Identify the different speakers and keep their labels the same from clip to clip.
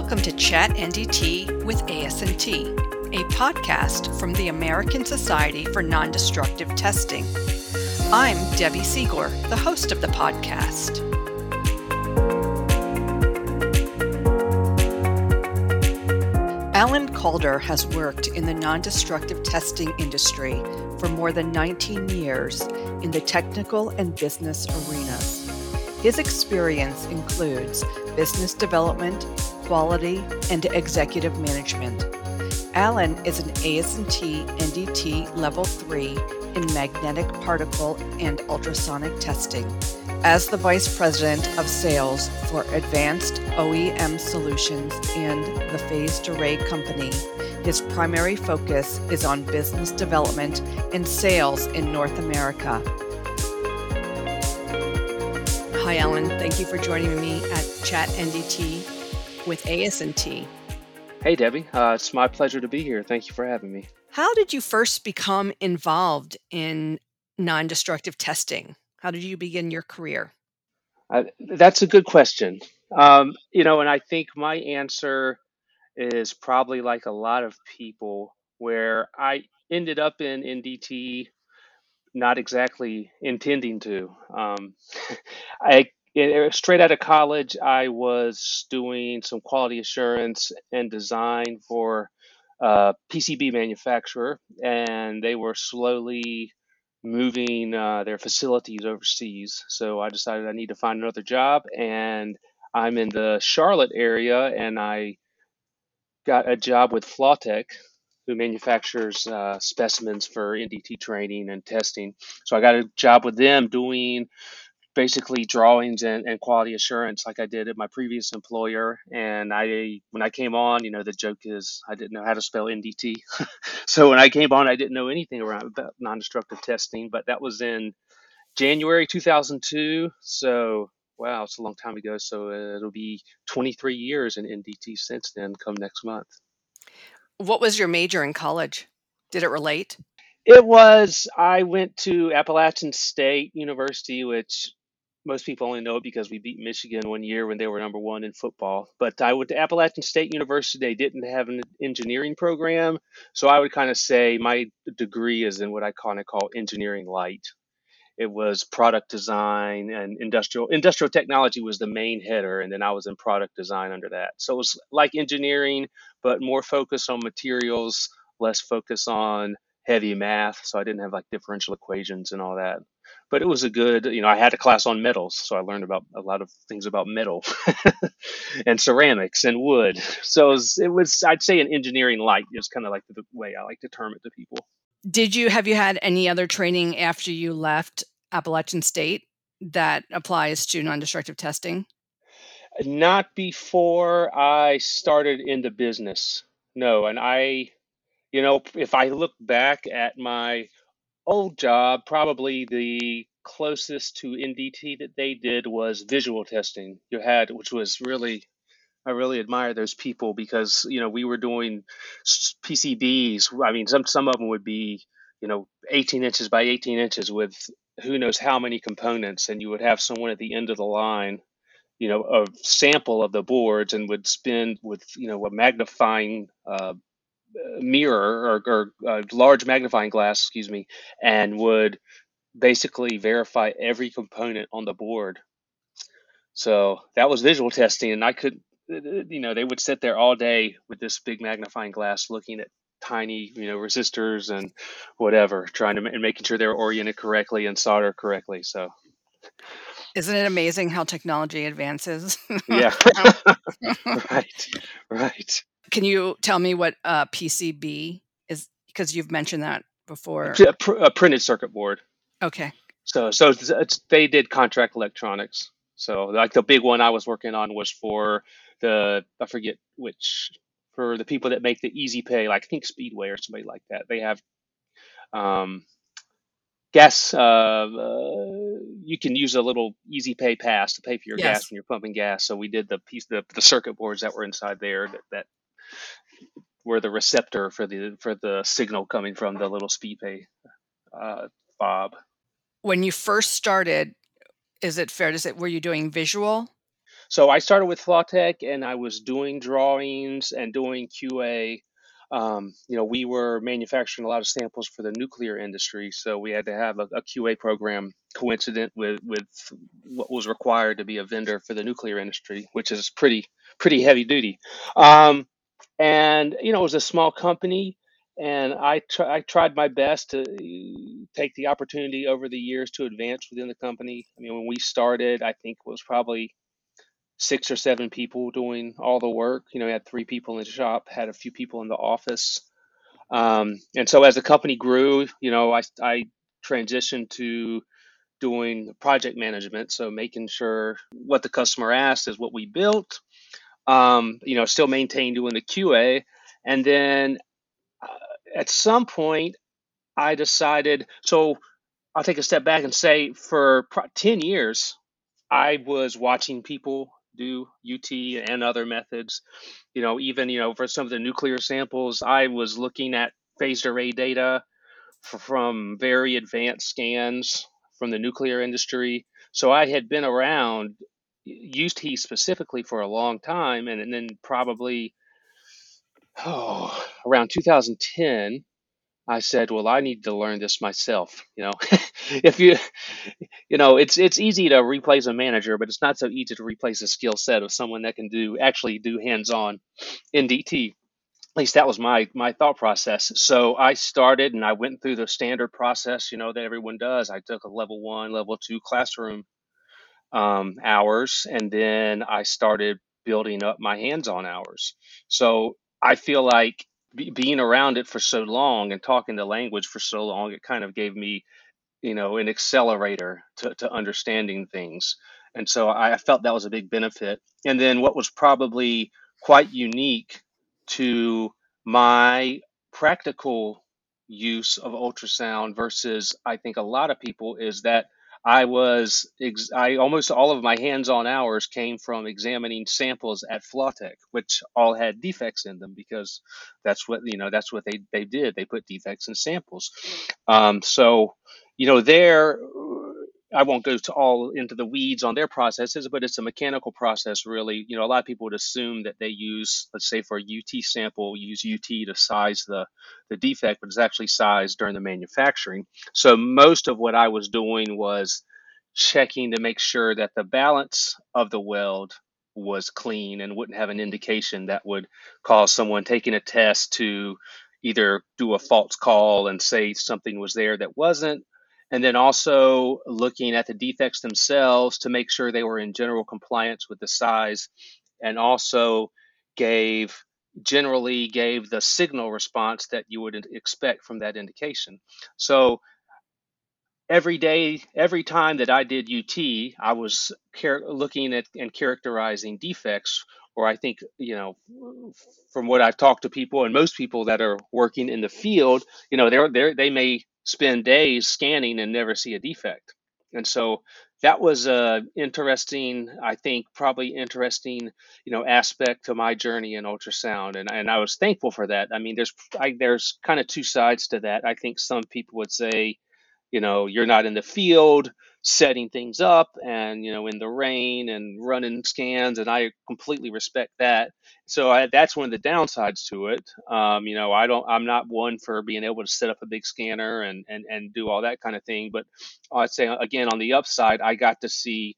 Speaker 1: Welcome to Chat NDT with ASNT, a podcast from the American Society for Non-Destructive Testing. I'm Debbie Siegler, the host of the podcast. Alan Calder has worked in the non-destructive testing industry for more than 19 years in the technical and business arenas. His experience includes business development, quality, and executive management. Alan is an ASNT NDT Level 3 in magnetic particle and ultrasonic testing. As the Vice President of Sales for Advanced OEM Solutions and the Phased Array Company, his primary focus is on business development and sales in North America. Hi, Alan. Thank you for joining me at Chat NDT with ASNT.
Speaker 2: Hey, Debbie. Uh, it's my pleasure to be here. Thank you for having me.
Speaker 1: How did you first become involved in non destructive testing? How did you begin your career?
Speaker 2: Uh, that's a good question. Um, you know, and I think my answer is probably like a lot of people, where I ended up in NDT not exactly intending to. Um, I straight out of college, I was doing some quality assurance and design for a PCB manufacturer, and they were slowly moving uh, their facilities overseas. So I decided I need to find another job, and I'm in the Charlotte area, and I got a job with Flawtech, who manufactures uh, specimens for NDT training and testing. So I got a job with them doing basically drawings and, and quality assurance like I did at my previous employer. And I, when I came on, you know, the joke is I didn't know how to spell NDT. so when I came on, I didn't know anything around about non-destructive testing, but that was in January 2002. So wow, it's a long time ago. So it'll be 23 years in NDT since then come next month.
Speaker 1: What was your major in college? Did it relate?
Speaker 2: It was, I went to Appalachian State University, which most people only know it because we beat Michigan one year when they were number one in football. But I went to Appalachian State University. They didn't have an engineering program. So I would kind of say my degree is in what I kind of call engineering light. It was product design and industrial industrial technology was the main header, and then I was in product design under that. So it was like engineering, but more focus on materials, less focus on heavy math. So I didn't have like differential equations and all that. But it was a good, you know, I had a class on metals, so I learned about a lot of things about metal and ceramics and wood. So it was, it was, I'd say, an engineering light is kind of like the way I like to term it to people.
Speaker 1: Did you have you had any other training after you left Appalachian State that applies to non-destructive testing?
Speaker 2: Not before I started into business. No, and I, you know, if I look back at my old job, probably the closest to NDT that they did was visual testing. You had, which was really, I really admire those people because you know we were doing PCBs. I mean, some some of them would be you know 18 inches by 18 inches with who knows how many components, and you would have someone at the end of the line, you know, a sample of the boards, and would spin with you know a magnifying uh, mirror or, or a large magnifying glass, excuse me, and would basically verify every component on the board. So that was visual testing, and I could, you know, they would sit there all day with this big magnifying glass looking at tiny, you know, resistors and whatever, trying to and making sure they're oriented correctly and solder correctly. So,
Speaker 1: isn't it amazing how technology advances?
Speaker 2: yeah, right, right.
Speaker 1: Can you tell me what a PCB is? Because you've mentioned that before.
Speaker 2: A, pr- a printed circuit board.
Speaker 1: Okay.
Speaker 2: So, so it's, it's, they did contract electronics. So, like the big one I was working on was for the I forget which for the people that make the easy pay, like I think Speedway or somebody like that. They have um, gas. Uh, uh, you can use a little easy pay pass to pay for your yes. gas when you're pumping gas. So we did the piece, the, the circuit boards that were inside there that, that were the receptor for the for the signal coming from the little SpeedPay uh, fob.
Speaker 1: When you first started, is it fair to say were you doing visual?
Speaker 2: So I started with Flawtech, and I was doing drawings and doing QA. Um, you know, we were manufacturing a lot of samples for the nuclear industry, so we had to have a, QA program coincident with with what was required to be a vendor for the nuclear industry, which is pretty pretty heavy duty. Um, and you know, it was a small company, and I tr- I tried my best to uh, take the opportunity over the years to advance within the company. I mean, when we started, I think it was probably six or seven people doing all the work. You know, we had three people in the shop, had a few people in the office. Um, and so as the company grew, you know, I, I transitioned to doing project management. So making sure what the customer asked is what we built. Um, you know, still maintain doing the QA. And then uh, at some point, I decided, so I'll take a step back and say for 10 years, I was watching people do UT and other methods. You know, even you know for some of the nuclear samples, I was looking at phased array data from very advanced scans from the nuclear industry. So I had been around UT specifically for a long time, and, and then probably oh, around 2010 I said, well, I need to learn this myself. You know, if you, you know, it's it's easy to replace a manager, but it's not so easy to replace a skill set of someone that can do actually do hands-on NDT. At least that was my my thought process. So I started and I went through the standard process, you know, that everyone does. I took a level one, level two classroom um, hours, and then I started building up my hands-on hours. So I feel like be, being around it for so long and talking the language for so long, it kind of gave me, you know, an accelerator to, to understanding things. And so I felt that was a big benefit. And then what was probably quite unique to my practical use of ultrasound versus I think a lot of people is that I was ex- I almost all of my hands-on hours came from examining samples at Flawtech, which all had defects in them because that's what you know that's what they they did. They put defects in samples. Um, so you know there I won't go to all into the weeds on their processes, but it's a mechanical process, really. You know, a lot of people would assume that they use, let's say, for a UT sample, use UT to size the the defect, but it's actually sized during the manufacturing. So most of what I was doing was checking to make sure that the balance of the weld was clean and wouldn't have an indication that would cause someone taking a test to either do a false call and say something was there that wasn't and then also looking at the defects themselves to make sure they were in general compliance with the size and also gave generally gave the signal response that you would expect from that indication. So every day every time that i did ut i was looking at and characterizing defects or i think you know from what i've talked to people and most people that are working in the field you know they're, they're they may spend days scanning and never see a defect. And so that was a interesting, I think, probably interesting, you know, aspect to my journey in ultrasound, and and I was thankful for that. I mean, there's I, there's kind of two sides to that. I think some people would say, you know, you're not in the field, setting things up and you know in the rain and running scans and i completely respect that. So I, that's one of the downsides to it. Um, you know i don't i'm not one for being able to set up a big scanner and and, and do all that kind of thing but i'd say again on the upside i got to see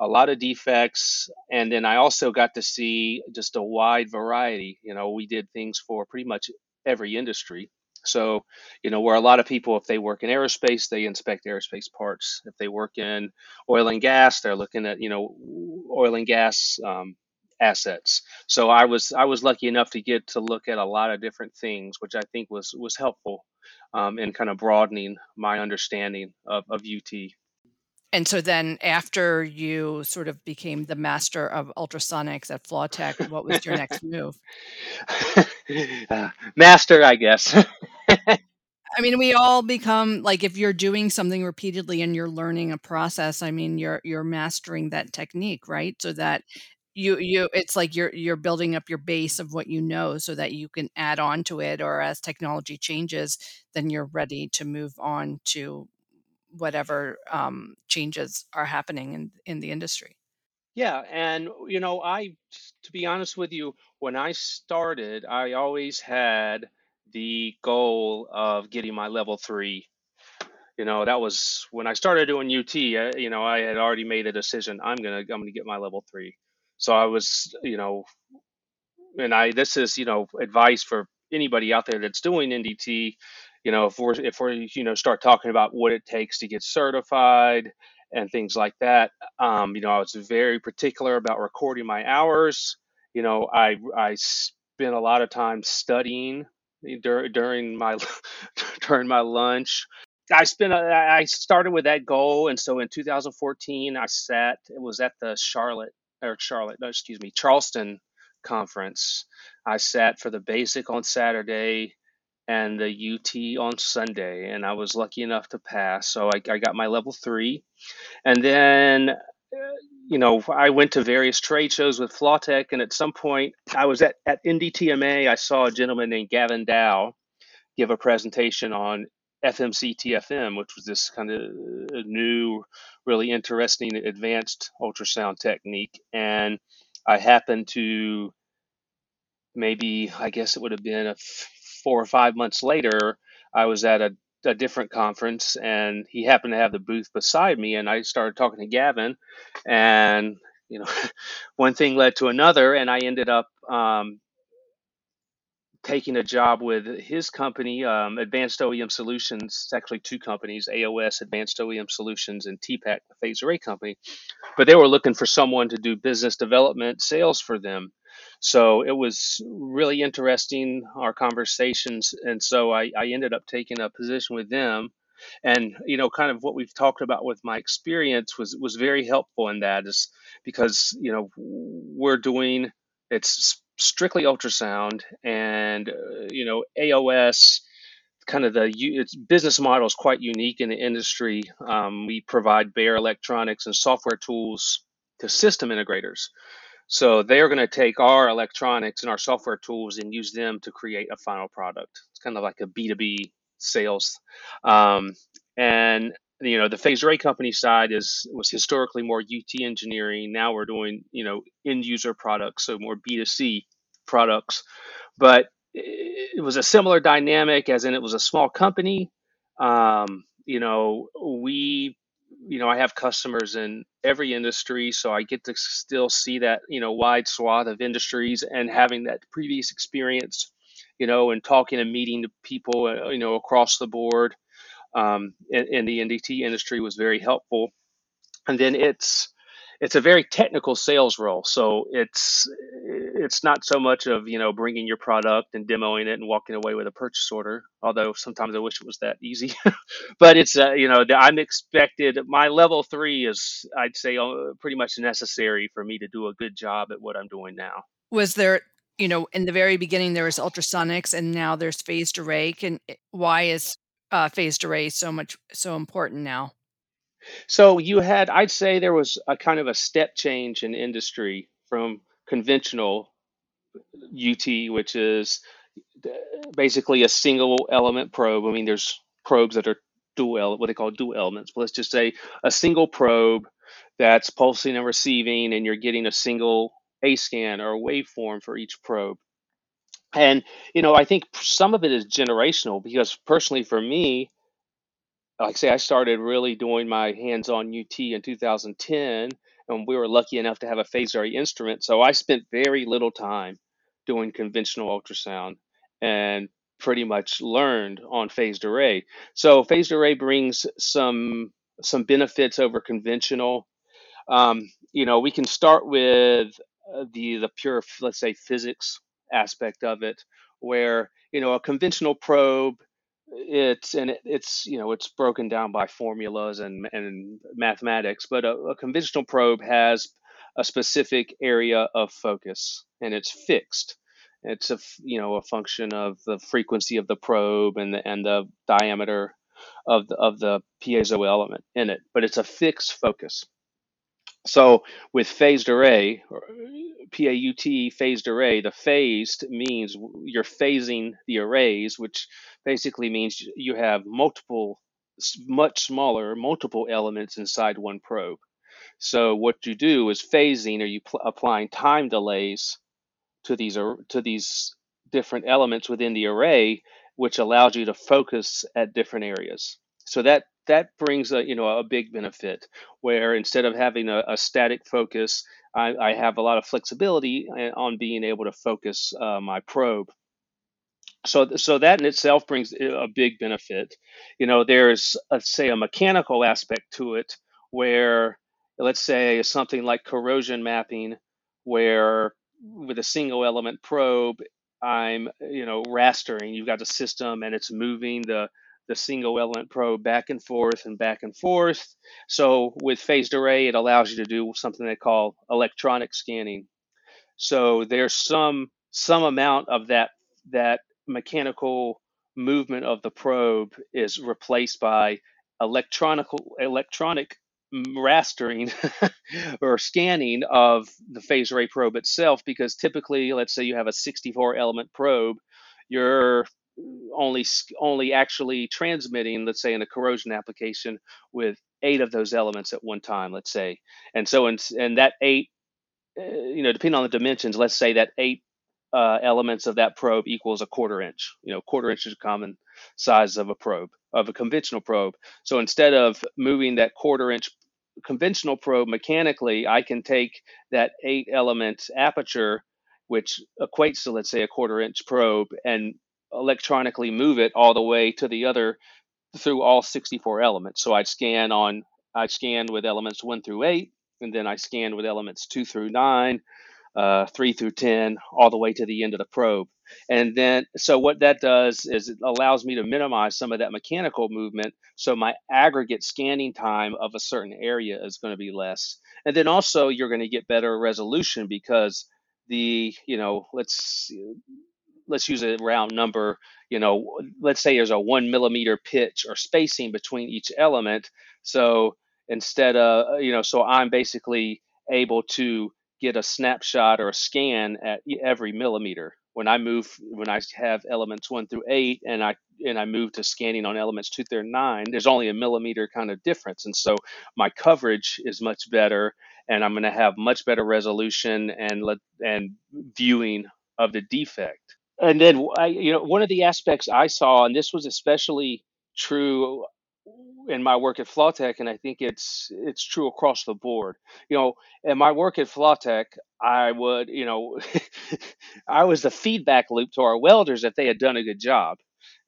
Speaker 2: a lot of defects and then i also got to see just a wide variety. You know we did things for pretty much every industry so, you know, where a lot of people, if they work in aerospace, they inspect aerospace parts. If they work in oil and gas, they're looking at, you know, oil and gas um, assets. So I was I was lucky enough to get to look at a lot of different things, which I think was was helpful um, in kind of broadening my understanding of, of UT.
Speaker 1: And so then after you sort of became the master of ultrasonics at Flawtech, what was your next move?
Speaker 2: uh, master, I guess.
Speaker 1: I mean, we all become like if you're doing something repeatedly and you're learning a process, I mean, you're you're mastering that technique, right? So that you you it's like you're you're building up your base of what you know so that you can add on to it or as technology changes, then you're ready to move on to whatever um, changes are happening in in the industry.
Speaker 2: Yeah, and you know, I, to be honest with you, when I started, I always had the goal of getting my level three. You know, that was when I started doing UT, uh, you know, I had already made a decision. I'm gonna, I'm gonna get my level three. So I was, you know, and I this is you know advice for anybody out there that's doing NDT. You know, if we're if we're you know start talking about what it takes to get certified and things like that. Um, you know, I was very particular about recording my hours. You know, I I spent a lot of time studying during during my during my lunch. I spent I started with that goal, and so in 2014 I sat. It was at the Charlotte or Charlotte, no, excuse me, Charleston conference. I sat for the basic on Saturday and the UT on Sunday, and I was lucky enough to pass. So I, I got my level three, and then. uh, You know, I went to various trade shows with Flawtech, and at some point, I was at, at NDTMA. I saw a gentleman named Gavin Dao give a presentation on FMC TFM, which was this kind of new, really interesting advanced ultrasound technique. And I happened to maybe I guess it would have been a four or five months later. I was at a, a different conference, and he happened to have the booth beside me, and I started talking to Gavin, and you know, one thing led to another, and I ended up um, taking a job with his company, um, Advanced OEM Solutions. It's actually two companies: AOS, Advanced OEM Solutions, and TPAC, the phase array company but they were looking for someone to do business development sales for them so it was really interesting our conversations and so I, I ended up taking a position with them and you know kind of what we've talked about with my experience was was very helpful in that is because you know we're doing it's strictly ultrasound and uh, you know aos kind of the its business model is quite unique in the industry. Um, we provide bare electronics and software tools to system integrators. So they are going to take our electronics and our software tools and use them to create a final product. It's kind of like a B2B sales. Um, and you know the phase array company side is was historically more UT engineering. Now we're doing you know end user products, so more B2C products but it was a similar dynamic as in it was a small company um, you know we you know i have customers in every industry so i get to still see that you know wide swath of industries and having that previous experience you know and talking and meeting people uh, you know across the board um, in, in the ndt industry was very helpful. And then it's it's a very technical sales role so it's it's not so much of you know bringing your product and demoing it and walking away with a purchase order although sometimes i wish it was that easy but it's uh, you know i'm expected my level three is i'd say uh, pretty much necessary for me to do a good job at what i'm doing now
Speaker 1: Was there, you know, in the very beginning there was ultrasonics and now there's phased array. Can eh, why is uh, phased array so much so important now?
Speaker 2: so you had i'd say there was a kind of a step change in industry from conventional ut which is uh, basically a single element probe. I mean, there's probes that are dual, what they call dual elements, but let's just say a single probe that's pulsing and receiving, and you're getting a single A scan or a waveform for each probe. And, you know, I think some of it is generational because personally for me, like I say, I started really doing my hands-on UT in 2010, and we were lucky enough to have a phased array instrument. So I spent very little time doing conventional ultrasound and pretty much learned on phased array. So phased array brings some some benefits over conventional um, you know, we can start with uh, the the pure, let's say, physics aspect of it, where you know a conventional probe, it's and it, it's you know it's broken down by formulas and and mathematics, but a, a conventional probe has a specific area of focus and it's fixed. It's a you know a function of the frequency of the probe and the and the diameter of the of the piezo element in it, but it's a fixed focus so with phased array, PAUT phased array, the phased means you're phasing the arrays, which basically means you have multiple, much smaller, multiple elements inside one probe. So what you do is phasing, or you pl- applying time delays to these to these different elements within the array, which allows you to focus at different areas. So that that brings a you know a big benefit where instead of having a, a static focus, I, I have a lot of flexibility uh, on being able to focus uh, my probe. So so that in itself brings a big benefit. You know there's let's say a mechanical aspect to it where let's say something like corrosion mapping where with a single element probe i'm you know rastering. You've got a system and it's moving the the single element probe back and forth and back and forth. So with phased array it allows you to do something they call electronic scanning. So there's some some amount of that that mechanical movement of the probe is replaced by electronic electronic rastering or scanning of the phase array probe itself because typically let's say you have a 64 element probe you're only only actually transmitting let's say in a corrosion application with eight of those elements at one time let's say and so in, and that eight uh, you know, depending on the dimensions, let's say that eight uh, elements of that probe equals a quarter inch. You know, quarter inch is a common size of a probe, of a conventional probe. So instead of moving that quarter inch conventional probe mechanically, I can take that eight element aperture, which equates to, let's say, a quarter inch probe, and electronically move it all the way to the other through all 64 elements. So I'd scan on, I'd scan with elements one through eight, and then I scan with elements two through nine, uh, three through 10, all the way to the end of the probe. And then, so what that does is it allows me to minimize some of that mechanical movement. So my aggregate scanning time of a certain area is going to be less. And then also, you're going to get better resolution because the, you know, let's let's use a round number, you know, let's say there's a one millimeter pitch or spacing between each element. So instead of, uh, you know, so I'm basically able to get a snapshot or a scan at every millimeter. When I move, when I have elements one through eight, and I and I move to scanning on elements two through nine, there's only a millimeter kind of difference, and so my coverage is much better, and I'm going to have much better resolution and let and viewing of the defect. And then I, you know, one of the aspects I saw, and this was especially true in my work at Flawtech, and I think it's it's true across the board. You know, in my work at Flawtech, I would, you know, I was the feedback loop to our welders if they had done a good job.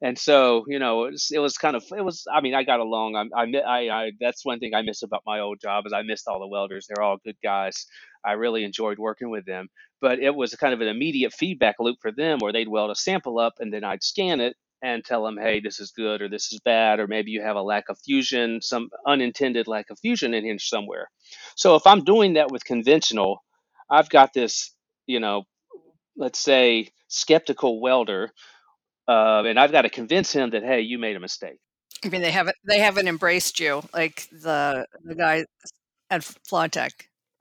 Speaker 2: And so, you know, it was, it was kind of, it was, I mean, I got along. I, I, I, I, that's one thing I miss about my old job is I missed all the welders. They're all good guys. I really enjoyed working with them but it was kind of an immediate feedback loop for them where they'd weld a sample up and then I'd scan it and tell them, hey, this is good or this is bad, or maybe you have a lack of fusion, some unintended lack of fusion in here somewhere. So if I'm doing that with conventional, I've got this, you know, let's say skeptical welder, uh, and I've got to convince him that, hey, you made a mistake.
Speaker 1: I mean, they haven't they haven't embraced you like the the guys at Flawtech,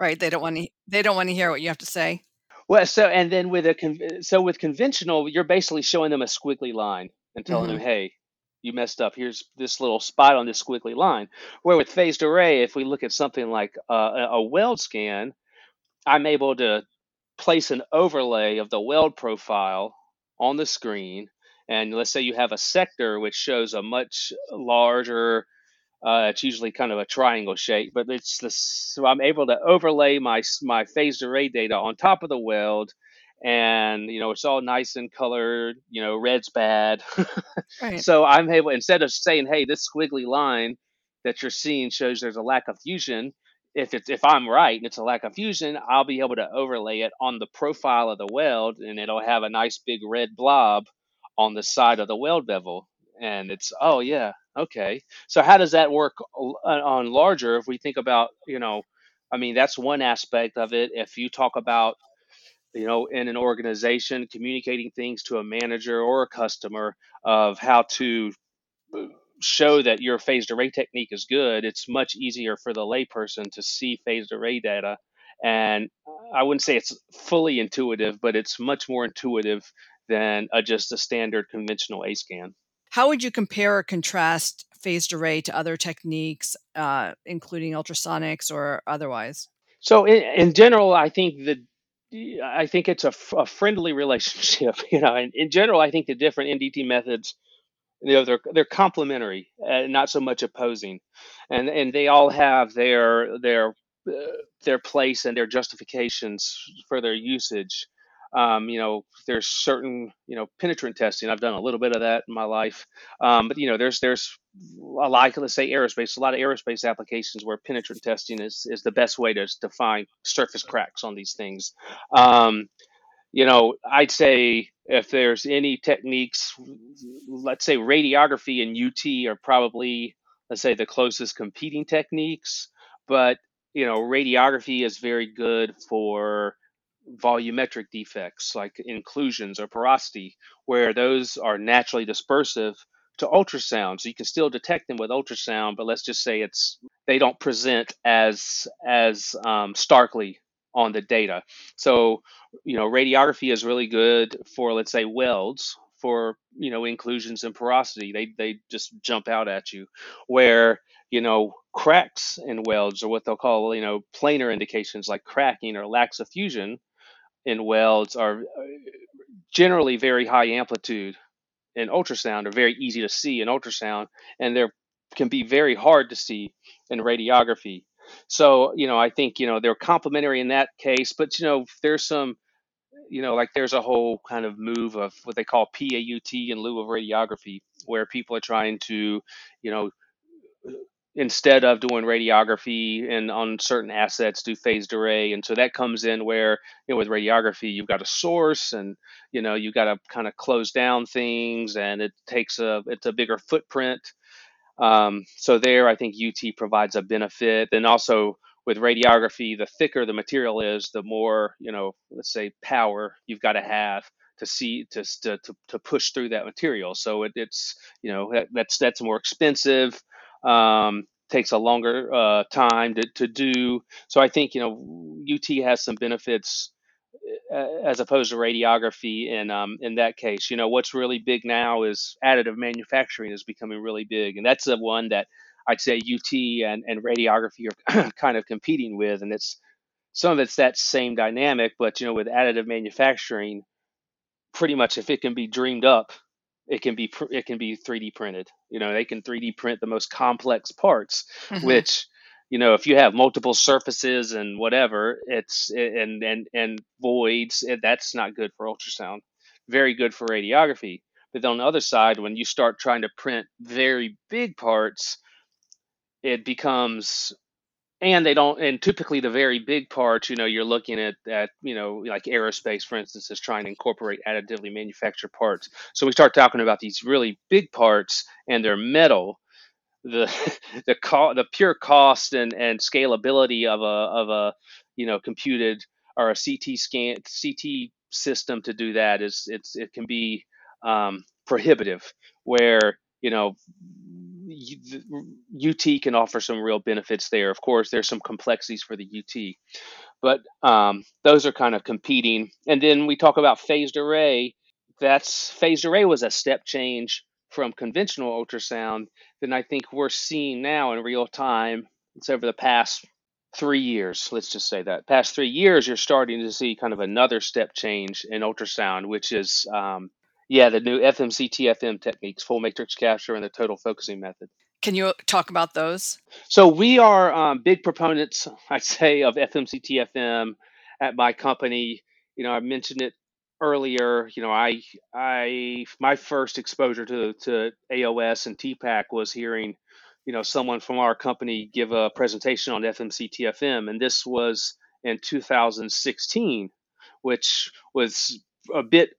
Speaker 1: right? They don't want to they don't want to hear what you have to say.
Speaker 2: Well, so and then with a con- so with conventional, you're basically showing them a squiggly line and telling them,
Speaker 1: hmm
Speaker 2: "Hey, you messed up. Here's this little spot on this squiggly line." Where with phased array, if we look at something like uh, a a weld scan, I'm able to place an overlay of the weld profile on the screen. And let's say you have a sector which shows a much larger uh, it's usually kind of a triangle shape, but it's the so I'm able to overlay my my phased array data on top of the weld, and you know it's all nice and colored. You know, red's bad,
Speaker 1: Right.
Speaker 2: so I'm able instead of saying, "Hey, this squiggly line that you're seeing shows there's a lack of fusion." If it's if I'm right and it's a lack of fusion, I'll be able to overlay it on the profile of the weld, and it'll have a nice big red blob on the side of the weld bevel. And it's oh yeah, okay. So how does that work on larger? If we think about you know, I mean that's one aspect of it. If you talk about you know in an organization communicating things to a manager or a customer of how to uh, show that your phased array technique is good, it's much easier for the layperson to see phased array data. And I wouldn't say it's fully intuitive, but it's much more intuitive than a, just a standard conventional A scan.
Speaker 1: How would you compare or contrast phased array to other techniques, uh, including ultrasonics or otherwise?
Speaker 2: So in, in general, I think that I think it's a, f- a friendly relationship. You know, in, in general, I think the different NDT methods, you know, they're they're complementary, and not so much opposing, and and they all have their their uh, their place and their justifications for their usage. Um, you know, there's certain, you know, penetrant testing. I've done a little bit of that in my life. Um, but you know, there's there's a like let's say aerospace, a lot of aerospace applications where penetrant testing is is the best way to to find surface cracks on these things. Um, you know, I'd say if there's any techniques, let's say radiography and UT are probably, let's say, the closest competing techniques. But, you know, radiography is very good for volumetric defects like inclusions or porosity, where those are naturally dispersive to ultrasound. So you can still detect them with ultrasound, but let's just say it's they don't present as as um, starkly on the data. So you know, radiography is really good for let's say welds for you know inclusions and porosity. They they just jump out at you, where you know cracks in welds or what they'll call you know planar indications like cracking or lack of fusion in welds are uh, generally very high amplitude in ultrasound are very easy to see in ultrasound and they can be very hard to see in radiography. So you know i think you know they're complementary in that case but you know there's some you know like there's a whole kind of move of what they call paut in lieu of radiography where people are trying to you know instead of doing radiography and on certain assets do phased array. And so that comes in where you know with radiography you've got a source and you know you've got to kind of close down things and it takes a it's a bigger footprint. Um, so there i think ut provides a benefit. And also with radiography the thicker the material is the more you know let's say power you've got to have to see to, to, to push through that material. So it, it's you know that, that's that's more expensive um, takes a longer uh, time to, to do. So I think you know UT has some benefits uh, as opposed to radiography in um, in that case. You know what's really big now is additive manufacturing is becoming really big, and that's the one that I'd say UT and, and radiography are kind of competing with, and it's some of it's that same dynamic, but you know with additive manufacturing, pretty much if it can be dreamed up it can be it can be 3D printed. You know, they can 3D print the most complex parts, mm-hmm. which you know if you have multiple surfaces and whatever, it's and and and voids. It, that's not good for ultrasound. Very good for radiography. But on the other side, when you start trying to print very big parts, it becomes and they don't and typically the very big parts you know you're looking at at you know like aerospace for instance is trying to incorporate additively manufactured parts. So we start talking about these really big parts and they're metal the the co- the pure cost and and scalability of a of a you know computed or a CT scan CT system to do that is it's it can be um, prohibitive where you know UT can offer some real benefits there. Of course, there's some complexities for the UT, but um, those are kind of competing. And then we talk about phased array. That's phased array was a step change from conventional ultrasound. Then I think we're seeing now in real time. It's over the past three years. Let's just say that past three years, you're starting to see kind of another step change in ultrasound, which is um, yeah, the new FMC TFM techniques, full matrix capture, and the total focusing method.
Speaker 1: Can you talk about those?
Speaker 2: So we are um, big proponents, I'd say, of FMC TFM at my company. You know, I mentioned it earlier. You know, I I my first exposure to to AOS and TPAC was hearing, you know, someone from our company give a presentation on FMC TFM, and this was in 2016, which was a bit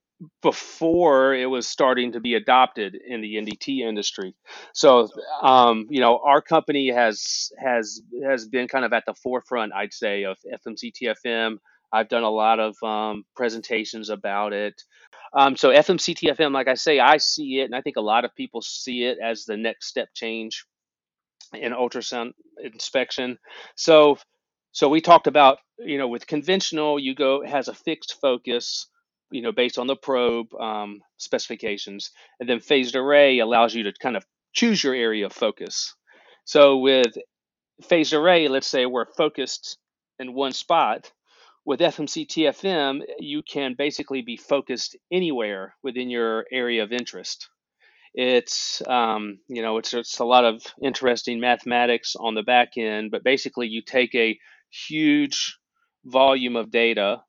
Speaker 2: before it was starting to be adopted in the NDT industry. So, um, you know, our company has has has been kind of at the forefront, I'd say, of FMCTFM. I've done a lot of um, presentations about it. Um, so FMCTFM, like I say, I see it, and I think a lot of people see it as the next step change in ultrasound inspection. So, so we talked about, you know, with conventional, you go has a fixed focus you know, based on the probe um, specifications. And then phased array allows you to kind of choose your area of focus. So with phased array, let's say we're focused in one spot. With FMC TFM, you can basically be focused anywhere within your area of interest. It's um, you know it's, it's a lot of interesting mathematics on the back end, but basically you take a huge volume of data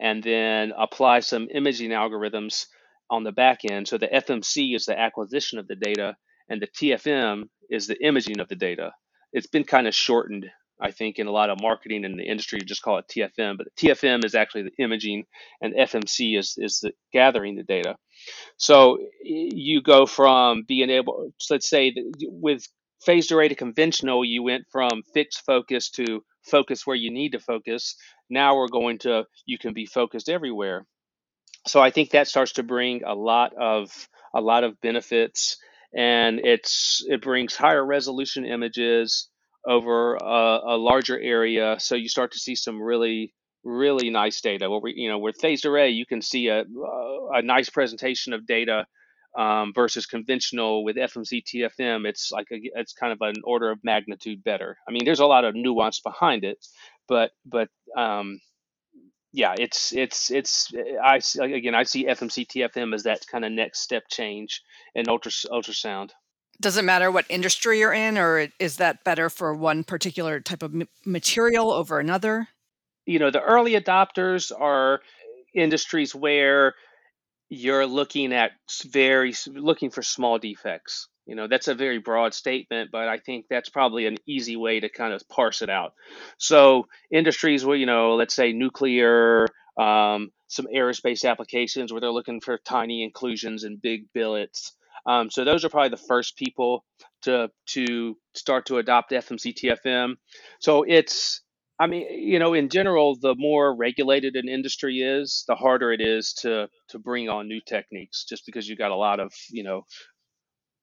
Speaker 2: and then apply some imaging algorithms on the back end. So the FMC is the acquisition of the data, and the TFM is the imaging of the data. It's been kind of shortened, I think, in a lot of marketing in the industry You just call it TFM, but the TFM is actually the imaging, and FMC is is the gathering the data. So you go from being able, let's say, with phased array to conventional, you went from fixed focus to focus where you need to focus. Now we're going to, you can be focused everywhere. So I think that starts to bring a lot of a lot of benefits, and it's it brings higher resolution images over a, a larger area. So you start to see some really really nice data. Where we, you know, with phased array, you can see a a nice presentation of data um, versus conventional with FMC TFM. It's like a, it's kind of an order of magnitude better. I mean, there's a lot of nuance behind it, but but um, yeah, it's it's it's I again I see FMC TFM as that kind of next step change in ultra, ultrasound.
Speaker 1: Does it matter what industry you're in, or is that better for one particular type of material over another?
Speaker 2: You know, the early adopters are industries where you're looking at very looking for small defects. You know, that's a very broad statement, but I think that's probably an easy way to kind of parse it out. So, industries where, you know, let's say nuclear, um, some aerospace applications where they're looking for tiny inclusions and big billets. Um, so those are probably the first people to to start to adopt FMC TFM. So it's I mean, you know, in general, the more regulated an industry is, the harder it is to to bring on new techniques, just because you've got a lot of, you know,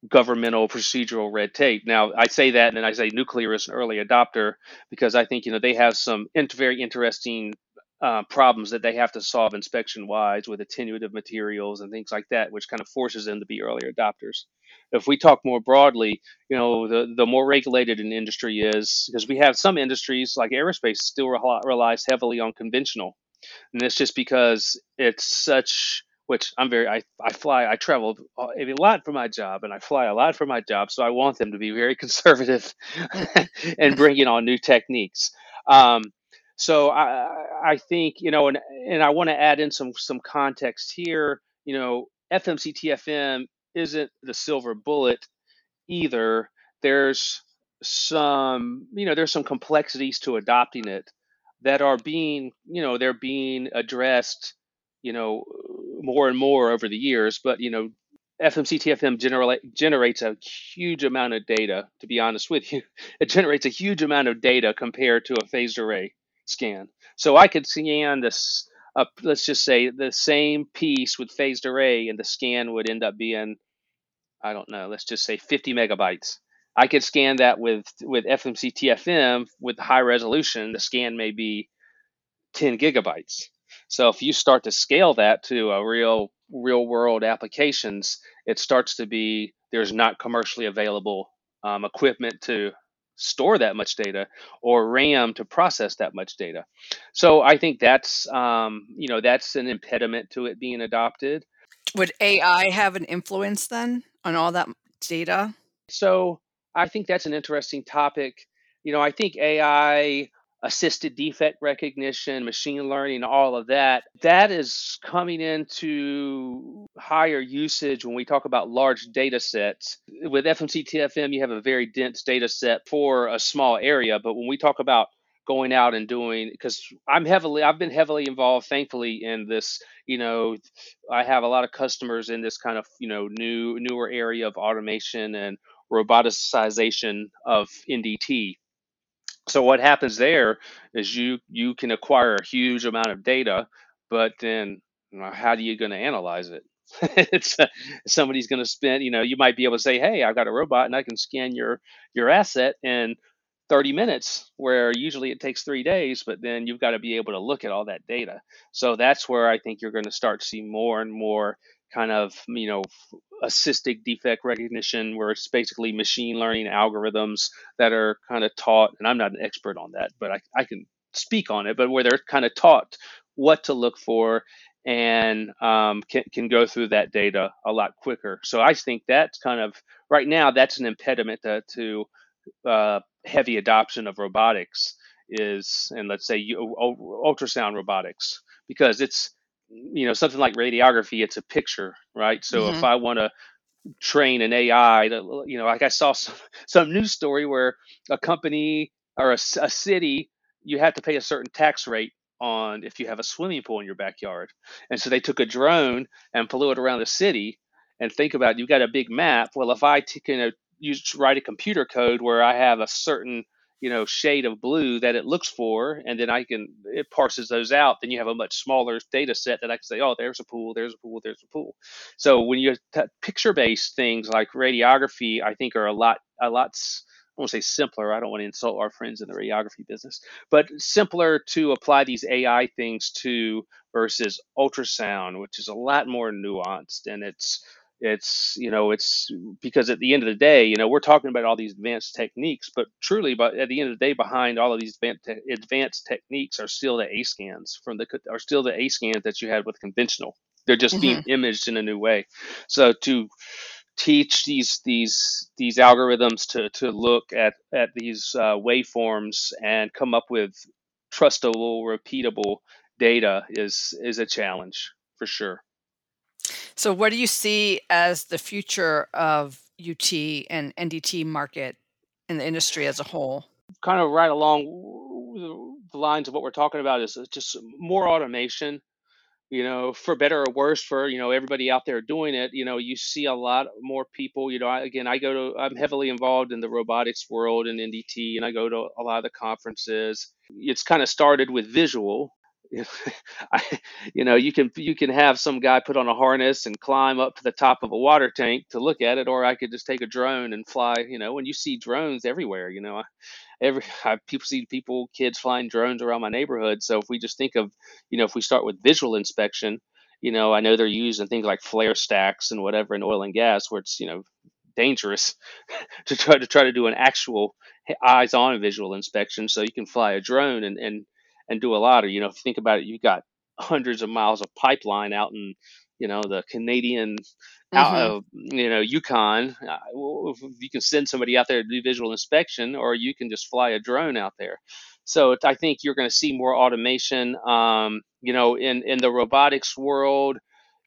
Speaker 2: governmental procedural red tape. Now, I say that, and I say nuclear is an early adopter because I think you know they have some very interesting uh, problems that they have to solve inspection wise with attenuative materials and things like that, which kind of forces them to be early adopters. If we talk more broadly, you know, the, the more regulated an industry is, because we have some industries like aerospace still relies heavily on conventional. And it's just because it's such, which I'm very, I, I fly, I travel a lot for my job and I fly a lot for my job. So I want them to be very conservative and bringing on new techniques. Um, so I, I think you know, and and I want to add in some some context here. You know, FMC TFM isn't the silver bullet either. There's some you know there's some complexities to adopting it that are being you know they're being addressed you know more and more over the years but you know FMC TFM generates a huge amount of data to be honest with you it generates a huge amount of data compared to a phased array scan. So I could scan this, uh, let's just say the same piece with phased array, and the scan would end up being, I don't know, let's just say 50 megabytes. I could scan that with with FMC TFM with high resolution. The scan may be 10 gigabytes. So if you start to scale that to a real real world applications, it starts to be there's not commercially available um, equipment to store that much data or RAM to process that much data. So I think that's um, you know that's an impediment to it being adopted.
Speaker 1: Would AI have an influence then on all that data?
Speaker 2: So I think that's an interesting topic. You know, I think AI assisted defect recognition, machine learning, all of that, that is coming into higher usage when we talk about large data sets. With FMC TFM, you have a very dense data set for a small area, but when we talk about going out and doing because i'm heavily i've been heavily involved thankfully in this you know i have a lot of customers in this kind of you know new newer area of automation and roboticization of ndt so what happens there is you you can acquire a huge amount of data, but then you know, how are you going to analyze it? it's uh, somebody's going to spend. You know, you might be able to say, "Hey, I've got a robot and I can scan your your asset and 30 minutes where usually it takes three days but then you've got to be able to look at all that data so that's where i think you're going to start to see more and more kind of you know assisted defect recognition where it's basically machine learning algorithms that are kind of taught and i'm not an expert on that but i, I can speak on it but where they're kind of taught what to look for and um, can, can go through that data a lot quicker. So i think that's kind of right now that's an impediment to, to uh, heavy adoption of robotics is, and let's say you, ultrasound robotics, because it's you know something like radiography, it's a picture, right? So mm-hmm. if I want to train an AI, to, you know, like I saw some, some news story where a company or a, a city, you have to pay a certain tax rate on if you have a swimming pool in your backyard. And so they took a drone and flew it around the city. And think about it, you've got a big map. Well, if I t- can use write a computer code where I have a certain you know shade of blue that it looks for and then i can it parses those out then you have a much smaller data set that i can say oh there's a pool there's a pool there's a pool so when you t- picture based things like radiography i think are a lot a lot I won't say simpler. I don't want to insult our friends in the radiography business, but simpler to apply these AI things to versus ultrasound, which is a lot more nuanced and it's it's you know it's because at the end of the day you know we're talking about all these advanced techniques but truly but at the end of the day behind all of these advanced techniques are still the A-scans from the are still the A-scans that you had with conventional. They're just mm-hmm. being imaged in a new way. So to teach these these these algorithms to to look at at these uh, waveforms and come up with trustable repeatable data is is a challenge for sure
Speaker 1: so, what do you see as the future of UT and NDT market in the industry as a whole?
Speaker 2: Kind of right along the lines of what we're talking about is uh, just more automation. You know, for better or worse, for you know everybody out there doing it. You know, you see a lot more people. You know, I, again, I go to, I'm heavily involved in the robotics world and NDT, and I go to a lot of the conferences. It's kind of started with visual, I, you know, you can you can have some guy put on a harness and climb up to the top of a water tank to look at it, or I could just take a drone and fly. You know, when you see drones everywhere, you know, every I, people see people, kids flying drones around my neighborhood. So if we just think of, you know, if we start with visual inspection, you know, I know they're using things like flare stacks and whatever in oil and gas, where it's you know dangerous to try to try to do an actual eh, eyes-on visual inspection. So you can fly a drone and and and do a lot. of you know, if you think about it, you've got hundreds of miles of pipeline out in you know the Canadian mm-hmm. out of you know Yukon. Uh, you can send somebody out there to do visual inspection, or you can just fly a drone out there. So I think you're going to see more automation. Um, you know, in in the robotics world,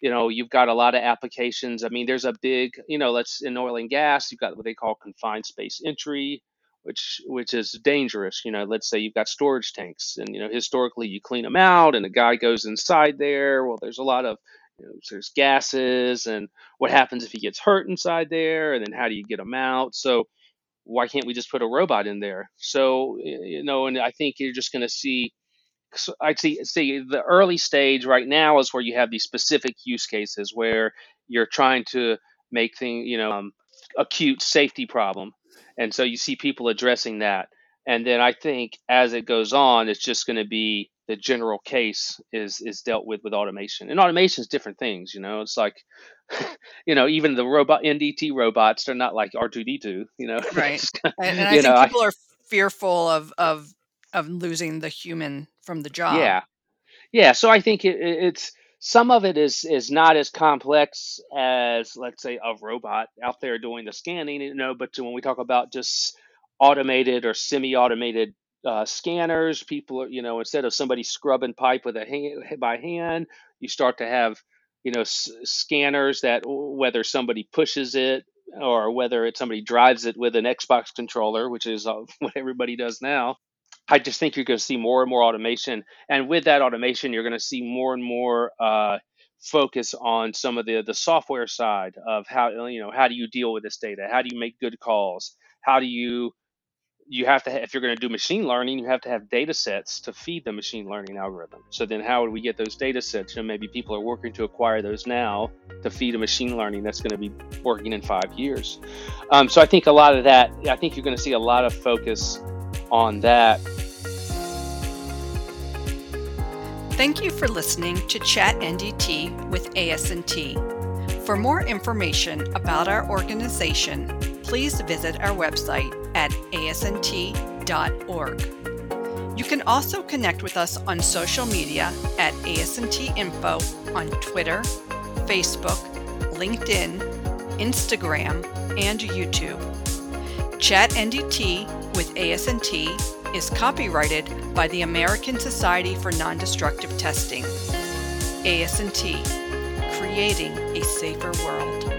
Speaker 2: you know, you've got a lot of applications. I mean, there's a big, you know, let's in oil and gas, you've got what they call confined space entry which which is dangerous. You know, let's say you've got storage tanks, and you know historically you clean them out, and a guy goes inside there. Well, there's a lot of you know, there's gases, and what happens if he gets hurt inside there, and then how do you get him out? So why can't we just put a robot in there? So you know, and I think you're just going to see. I'd see see the early stage right now is where you have these specific use cases where you're trying to make things, you know, um, acute safety problem and so you see people addressing that. And then I think as it goes on, it's just going to be the general case is is dealt with with automation. And automation is different things, you know. It's like, you know, even the robot NDT robots, they're not like R2D2, you know.
Speaker 1: Right. and, and I think know, people I, are fearful of of of losing the human from the job.
Speaker 2: Yeah. Yeah. So I think it, it's some of it is is not as complex as let's say a robot out there doing the scanning you know but when we talk about just automated or semi-automated uh, scanners people are you know instead of somebody scrubbing pipe with a hand by hand you start to have you know s- scanners that whether somebody pushes it or whether it's somebody drives it with an xbox controller which is uh, what everybody does now I just think you're going to see more and more automation, and with that automation, you're going to see more and more uh, focus on some of the the software side of how you know how do you deal with this data, how do you make good calls, how do you you have to if you're going to do machine learning, you have to have data sets to feed the machine learning algorithm. So then, how would we get those data sets? You know, maybe people are working to acquire those now to feed a machine learning that's going to be working in five years. Um, so I think a lot of that. I think you're going to see a lot of focus on that.
Speaker 1: Thank you for listening to Chat NDT with ASNT. For more information about our organization, please visit our website at asnt.org. You can also connect with us on social media at ASNT Info on Twitter, Facebook, LinkedIn, Instagram, and YouTube. Chat NDT with ASNT is copyrighted by the American Society for Non-Destructive Testing. ASNT, creating a safer world.